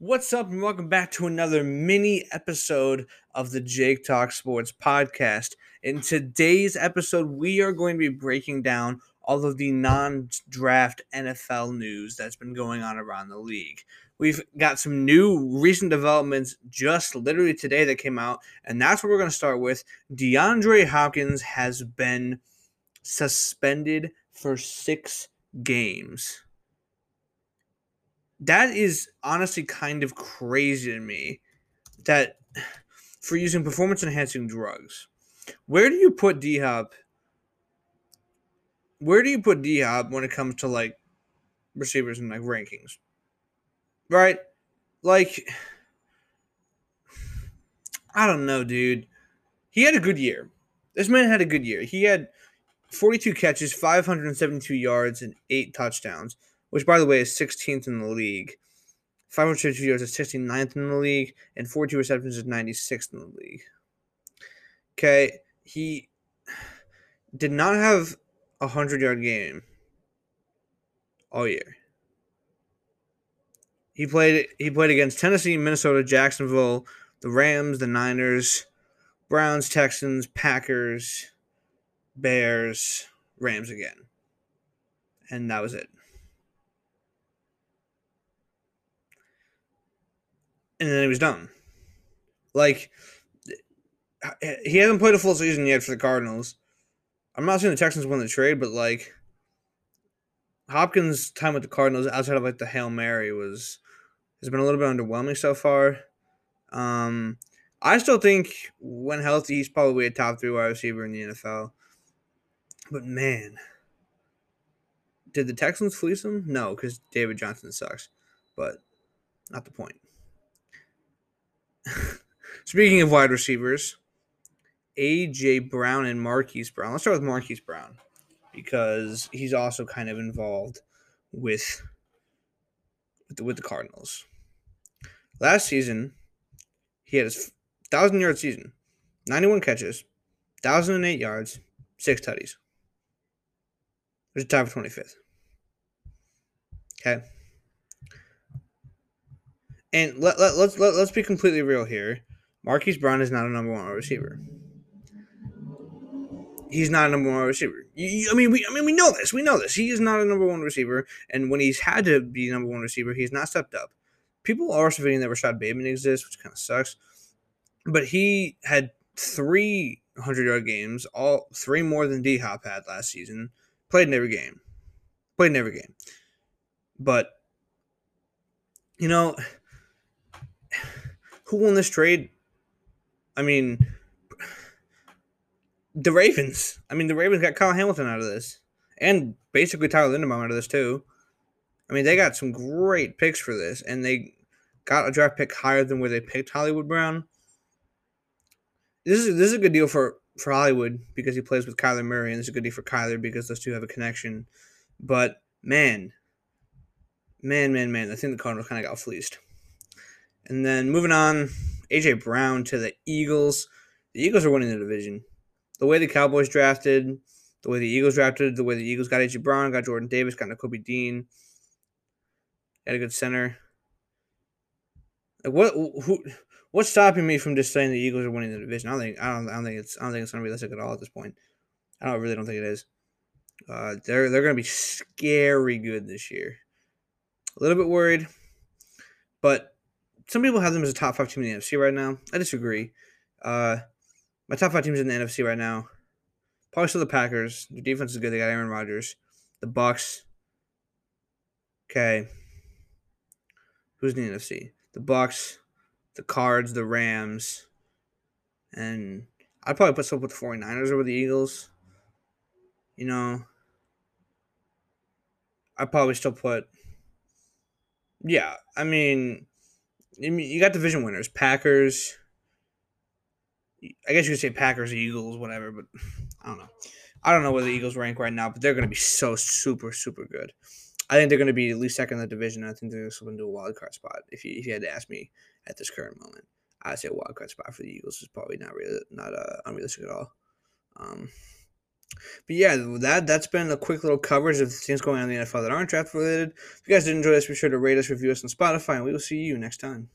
What's up, and welcome back to another mini episode of the Jake Talk Sports podcast. In today's episode, we are going to be breaking down all of the non draft NFL news that's been going on around the league. We've got some new recent developments just literally today that came out, and that's what we're going to start with. DeAndre Hopkins has been suspended for six games that is honestly kind of crazy to me that for using performance enhancing drugs. Where do you put D Hop? Where do you put D Hop when it comes to like receivers and like rankings? Right? Like I don't know, dude. He had a good year. This man had a good year. He had 42 catches, 572 yards, and eight touchdowns which by the way is 16th in the league. 552 yards is 69th in the league, and 42 receptions is 96th in the league. Okay, he did not have a 100 yard game all year. He played he played against Tennessee, Minnesota, Jacksonville, the Rams, the Niners, Browns, Texans, Packers, Bears, Rams again. And that was it. And then he was done. Like he hasn't played a full season yet for the Cardinals. I'm not saying the Texans won the trade, but like Hopkins' time with the Cardinals outside of like the Hail Mary was has been a little bit underwhelming so far. Um I still think when healthy he's probably a top three wide receiver in the NFL. But man, did the Texans fleece him? No, because David Johnson sucks. But not the point. Speaking of wide receivers, AJ Brown and Marquise Brown. Let's start with Marquise Brown because he's also kind of involved with with the, with the Cardinals. Last season, he had his thousand yard season, ninety one catches, thousand and eight yards, six tutties. There's a tie for twenty fifth. Okay. And let, let, let's let, let's be completely real here. Marquise Brown is not a number one receiver. He's not a number one receiver. You, I mean, we I mean we know this. We know this. He is not a number one receiver, and when he's had to be number one receiver, he's not stepped up. People are forgetting that Rashod Bateman exists, which kind of sucks. But he had three hundred yard games, all three more than D Hop had last season. Played in every game. Played in every game. But you know, who won this trade? I mean, the Ravens. I mean, the Ravens got Kyle Hamilton out of this, and basically Tyler Linderbaum out of this too. I mean, they got some great picks for this, and they got a draft pick higher than where they picked Hollywood Brown. This is this is a good deal for for Hollywood because he plays with Kyler Murray, and this is a good deal for Kyler because those two have a connection. But man, man, man, man, I think the Cardinals kind of got fleeced. And then moving on, AJ Brown to the Eagles. The Eagles are winning the division. The way the Cowboys drafted, the way the Eagles drafted, the way the Eagles got AJ Brown, got Jordan Davis, got Kobe Dean, got a good center. Like what? Who? What's stopping me from just saying the Eagles are winning the division? I don't think. I don't. I don't think it's. I don't think it's gonna be realistic at all at this point. I don't really don't think it is. Uh, they're they're gonna be scary good this year. A little bit worried, but some people have them as a top five team in the NFC right now. I disagree. Uh, my top five teams in the NFC right now, probably still the Packers. Their defense is good. They got Aaron Rodgers. The Bucs. Okay. Who's in the NFC? The Bucs, the Cards, the Rams, and I'd probably put some with the 49ers over the Eagles. You know, I'd probably still put. Yeah, I mean, you got division winners, Packers. I guess you could say Packers, Eagles, whatever, but I don't know. I don't know where the Eagles rank right now, but they're going to be so super, super good. I think they're going to be at least second in the division. I think they're going to do a wild card spot. If you, if you had to ask me at this current moment, I'd say a wild card spot for the Eagles is probably not really not uh, unrealistic at all. Um, But yeah, that that's been a quick little coverage of things going on in the NFL that aren't draft related. If you guys did enjoy this, be sure to rate us, review us on Spotify, and we will see you next time.